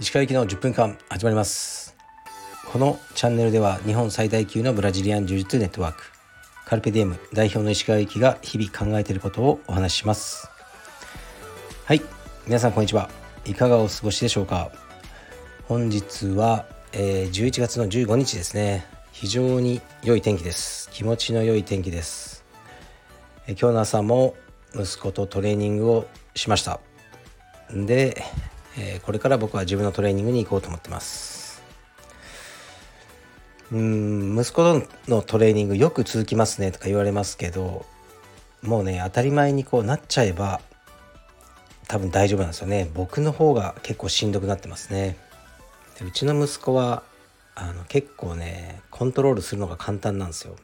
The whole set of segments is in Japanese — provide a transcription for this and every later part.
石川行きの10分間始まります。このチャンネルでは日本最大級のブラジリアン柔術ネットワークカルペディエム代表の石川行きが日々考えていることをお話しします。はい。皆さんこんにちは。いかがお過ごしでしょうか。本日は、えー、11月の15日ですね。非常に良い天気です。気持ちの良い天気です、今日の朝も息子とトレーニングをしました。でえ、これから僕は自分のトレーニングに行こうと思ってます。うん息子のトレーニングよく続きますねとか言われますけどもうね当たり前にこうなっちゃえば多分大丈夫なんですよね。僕の方が結構しんどくなってますね。うちの息子はあの結構ねコントロールするのが簡単なんですよ。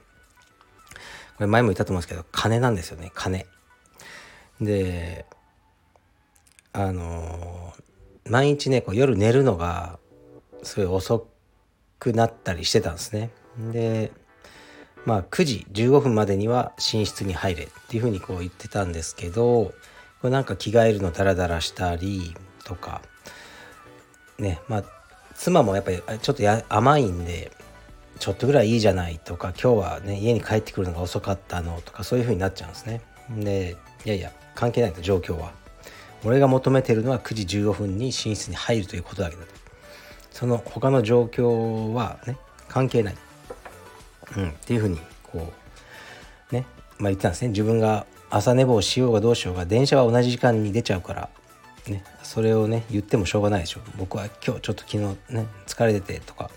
これ前も言ったと思うんですけど金なんですよね。金。であの毎日ねこう夜寝るのがすごい遅くなったりしてたんですね。でまあ9時15分までには寝室に入れっていうふうにこう言ってたんですけどこれなんか着替えるのダラダラしたりとか。ねまあ妻もやっぱりちょっと甘いんでちょっとぐらいいいじゃないとか今日はね家に帰ってくるのが遅かったのとかそういう風になっちゃうんですね。でいやいや関係ないと状況は。俺が求めてるのは9時15分に寝室に入るということだけだとその他の状況はね関係ない、うん、っていうふうにこうねまあ言ってたんですね自分が朝寝坊しようがどうしようが電車は同じ時間に出ちゃうからねそれをね言ってもしょうがないでしょ僕は今日ちょっと昨日ね疲れててとか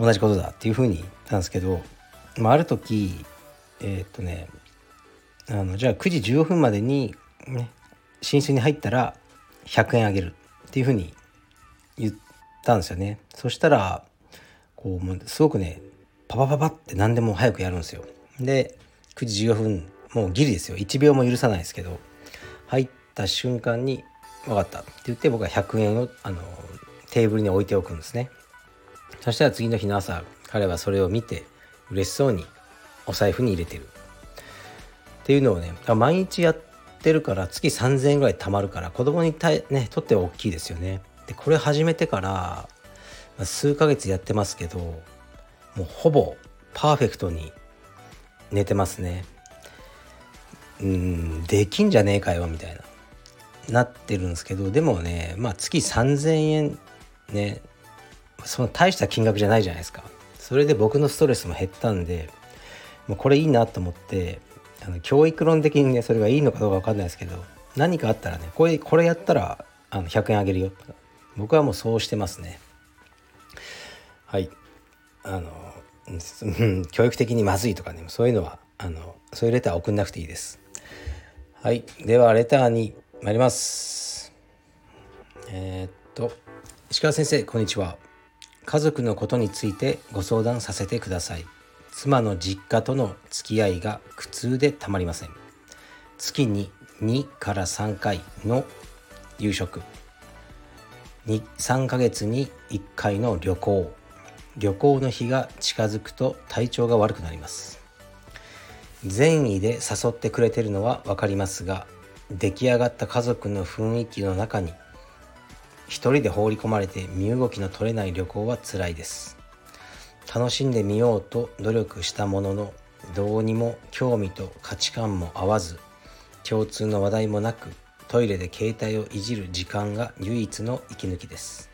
同じことだっていうふうに言ったんですけど、まあ、ある時えー、っとねあのじゃあ9時15分までにね寝室に入ったら100円あげるっていうふうに言ったんですよね。そしたらこうもうすごくねパパパパって何でも早くやるんですよ。で9時15分もうギリですよ。1秒も許さないですけど入った瞬間に「分かった」って言って僕は100円をあのテーブルに置いておくんですね。そしたら次の日の朝彼はそれを見て嬉しそうにお財布に入れてるっていうのをね毎日やってるから月3,000円ぐらい貯まるから子供にたねとっては大きいですよね。でこれ始めてから数ヶ月やってますけどもうほぼパーフェクトに寝てますね。うんできんじゃねえかよみたいななってるんですけどでもねまあ月3,000円ねその大した金額じゃないじゃないですか。それで僕のストレスも減ったんでもうこれいいなと思ってあの教育論的にねそれがいいのかどうか分かんないですけど何かあったらねこれこれやったらあの100円あげるよ。僕はもうそうしてますね。はい。あの、教育的にまずいとかねそういうのはあのそういうレター送んなくていいです。はい。ではレターに参ります。えー、っと石川先生こんにちは。家族のことについてご相談させてください。妻の実家との付き合いが苦痛でたまりません。月に2から3回の夕食。3ヶ月に1回の旅行。旅行の日が近づくと体調が悪くなります。善意で誘ってくれてるのは分かりますが出来上がった家族の雰囲気の中に一人で放り込まれて身動きの取れない旅行は辛いです。楽しんでみようと努力したもののどうにも興味と価値観も合わず共通の話題もなくトイレで携帯をいじる時間が唯一の息抜きです。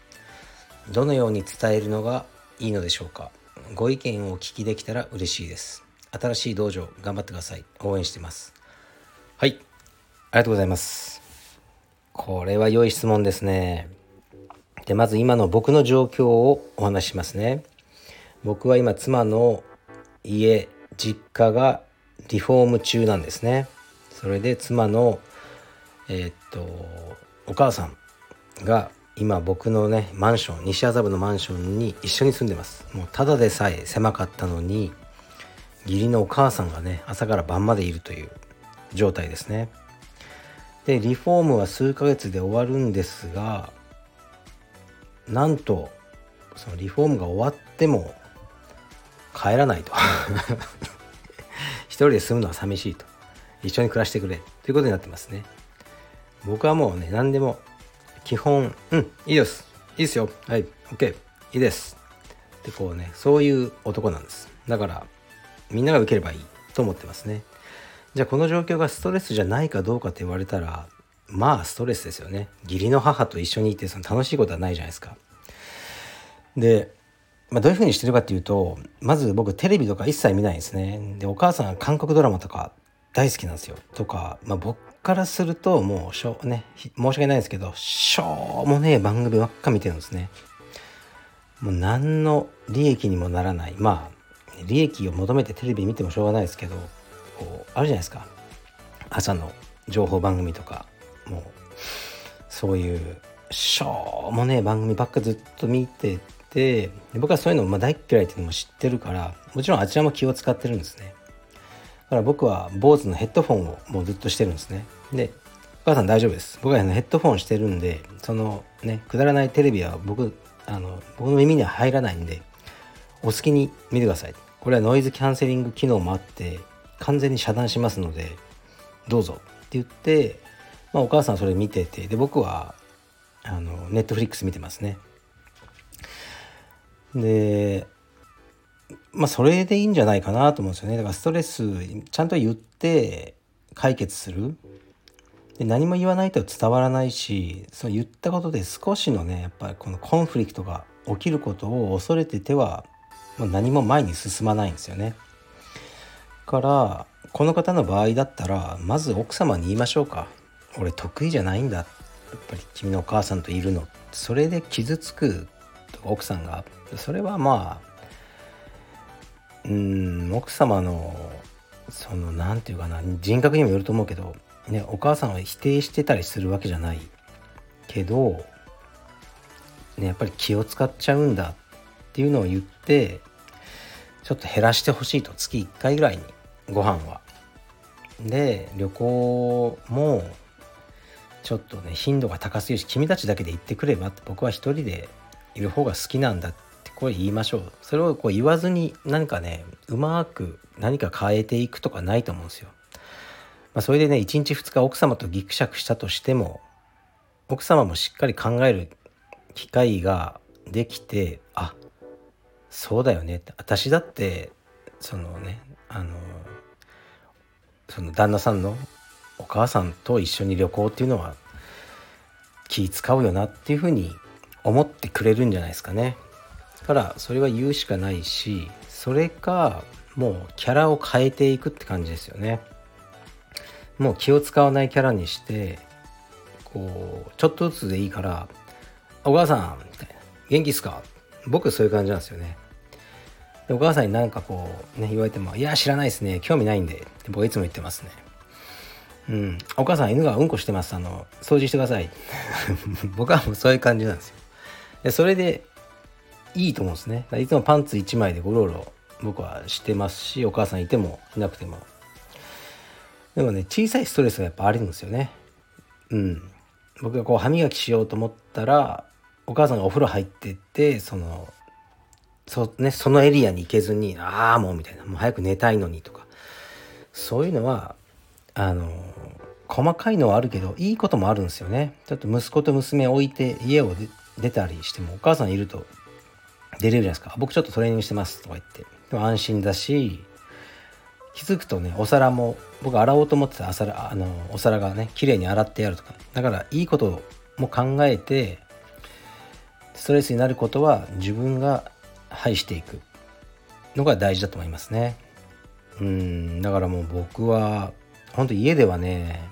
どのように伝えるのがいいのでしょうか？ご意見をお聞きできたら嬉しいです。新しい道場頑張ってください。応援してます。はい。ありがとうございます。これは良い質問ですね。でまず今の僕の状況をお話しますね。僕は今妻の家実家がリフォーム中なんですね。それで妻のえー、っとお母さんが今僕のねマンション西麻布のマンションに一緒に住んでます。もうただでさえ狭かったのに義理のお母さんがね朝から晩までいるという状態ですね。でリフォームは数ヶ月で終わるんですがなんとそのリフォームが終わっても帰らないと。一人で住むのは寂しいと。一緒に暮らしてくれ。ということになってますね。僕はもうね何でも基本うんいいです。いいですよ。はい OK いいです。でこうねそういう男なんです。だからみんなが受ければいいと思ってますね。じゃあこの状況がストレスじゃないかどうかって言われたらまあストレスですよね。義理の母と一緒にいてその楽しいことはないじゃないですか。で、まあ、どういうふうにしてるかっていうとまず僕テレビとか一切見ないんですね。でお母さん韓国ドラマとか大好きなんですよ。とか、まあ、僕からするともうしょね申し訳ないですけどしょうもねえ番組ばっか見てるんですね。もう何の利益にもならない。まあ利益を求めてテレビ見てもしょうがないですけどこうあるじゃないですか。朝の情報番組とか。もうそういうしょうもね番組ばっかずっと見てて僕はそういうのまあ大嫌いっていうのも知ってるからもちろんあちらも気を使ってるんですね。だから僕は坊主のヘッドフォンをもうずっとしてるんですね。でお母さん大丈夫です。僕は、ヘッドフォンしてるんでそのねくだらないテレビは僕あの僕の耳には入らないんでお好きに見てください。これはノイズキャンセリング機能もあって完全に遮断しますのでどうぞ。って言って、まあ、お母さんそれ見ててで僕はあのネットフリックス見てますね。でまあそれでいいんじゃないかなと思うんですよね。だからストレスちゃんと言って解決する。で何も言わないと伝わらないしそう言ったことで少しのねやっぱりこのコンフリクトが起きることを恐れててはもう何も前に進まないんですよね。からこの方の場合だったらまず奥様に言いましょうか。俺得意じゃないんだ。やっぱり君のお母さんといるの。それで傷つくとか奥さんが。それはまあうん奥様のその何て言うかな人格にもよると思うけどねお母さんは否定してたりするわけじゃない。けど、ね、やっぱり気を使っちゃうんだっていうのを言ってちょっと減らしてほしいと。月1回ぐらいにご飯は。で旅行もちょっとね頻度が高すぎるし君たちだけで行ってくればって僕は一人でいる方が好きなんだってこれ言いましょうそれをこう言わずに何かねうまく何か変えていくとかないと思うんですよ。まあ、それでね1日2日奥様とギクシャクしたとしても奥様もしっかり考える機会ができてあそうだよねって私だってそのねあのその旦那さんのお母さんと一緒に旅行っていうのは気使うよなっていうふうに思ってくれるんじゃないですかね。だからそれは言うしかないしそれかもうキャラを変えていくって感じですよね。もう気を使わないキャラにしてこうちょっとずつでいいから「お母さん」みたいな「元気っすか?」僕そういう感じなんですよね。でお母さんに何かこうね言われても「いや知らないですね興味ないんで」って僕いつも言ってますね。うん、お母さん犬がうんこしてます。あの掃除してください。僕はもうそういう感じなんですよ。でそれでいいと思うんですね。いつもパンツ1枚でゴロゴロ僕はしてますしお母さんいてもいなくても。でもね小さいストレスがやっぱあるんですよね。うん。僕がこう歯磨きしようと思ったらお母さんがお風呂入ってってそのそ,、ね、そのエリアに行けずにああもうみたいなもう早く寝たいのにとか。そういうのはあの細かいのはあるけどいいこともあるんですよね。ちょっと息子と娘置いて家を出たりしてもお母さんいると出れるじゃないですか。僕ちょっとトレーニングしてますとか言って。でも安心だし気づくとねお皿も僕洗おうと思ってたお皿あのお皿がね綺麗に洗ってやるとか。だからいいことも考えてストレスになることは自分が排していくのが大事だと思いますね。うんだからもう僕は本当家ではね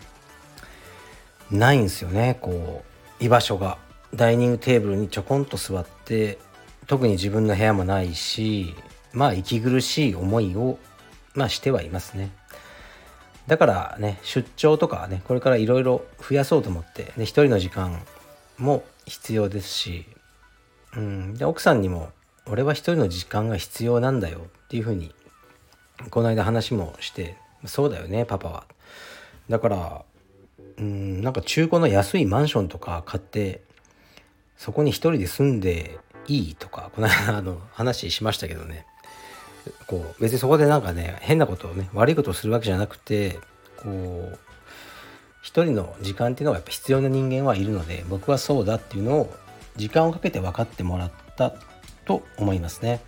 ないんですよね。こう居場所が。ダイニングテーブルにちょこんと座って特に自分の部屋もないしまあ息苦しい思いをまあしてはいますね。だからね出張とかねこれからいろいろ増やそうと思ってね一人の時間も必要ですし、うん、で奥さんにも俺は一人の時間が必要なんだよっていうふうにこの間話もしてそうだよねパパは。だからうんなんか中古の安いマンションとか買ってそこに一人で住んでいいとかこの間 あの話しましたけどね。こう別にそこでなんかね変なことをね悪いことをするわけじゃなくてこう一人の時間っていうのがやっぱ必要な人間はいるので僕はそうだっていうのを時間をかけて分かってもらったと思いますね。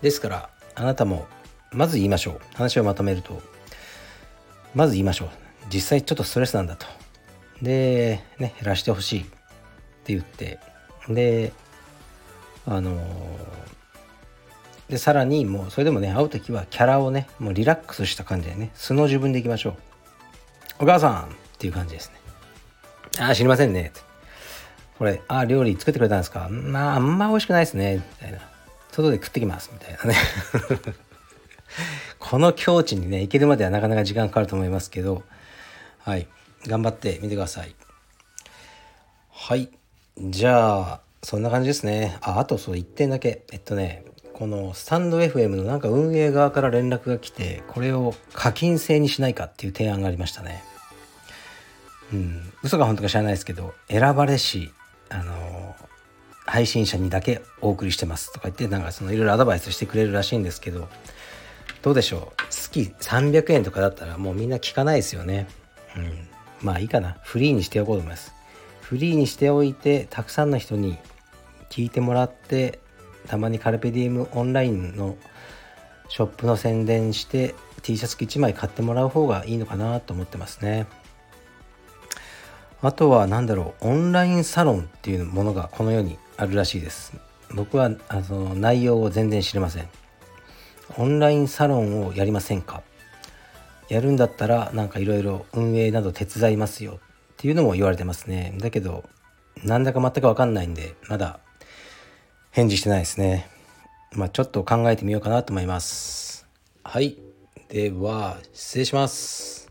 ですからあなたもまず言いましょう。話をまとめるとまず言いましょう。実際ちょっとストレスなんだと。でね減らしてほしいって言って。であのでさらにもうそれでもね会う時はキャラをねもうリラックスした感じでね素の自分でいきましょう。お母さんっていう感じですね。ああ知りませんね。これああ料理作ってくれたんですか？まああんま美味しくないですね。みたいな。外で食ってきます。みたいなね。この境地にね行けるまではなかなか時間かかると思いますけどはい。頑張ってみてください。はい。じゃあそんな感じですね。ああとそう1点だけ。えっとねこのスタンド FM のなんか運営側から連絡が来てこれを課金制にしないかっていう提案がありましたね。うん。嘘か本当か知らないですけど選ばれしあの配信者にだけお送りしてます。とか言ってなんかそのいろいろアドバイスしてくれるらしいんですけどどうでしょう？月300円とかだったらもうみんな聞かないですよね。うん。まあいいかな。フリーにしておこうと思います。フリーにしておいてたくさんの人に聞いてもらってたまにカルペディウムオンラインのショップの宣伝して T シャツ1枚買ってもらう方がいいのかなと思ってますね。あとは何だろう。オンラインサロンっていうものがこの世にあるらしいです。僕はあの内容を全然知りません。オンラインサロンをやりませんか？やるんだったらなんかいろいろ運営など手伝いますよっていうのも言われてますね。だけどなんだか全く分かんないんでまだ返事してないですね。まあちょっと考えてみようかなと思います。はい。では失礼します。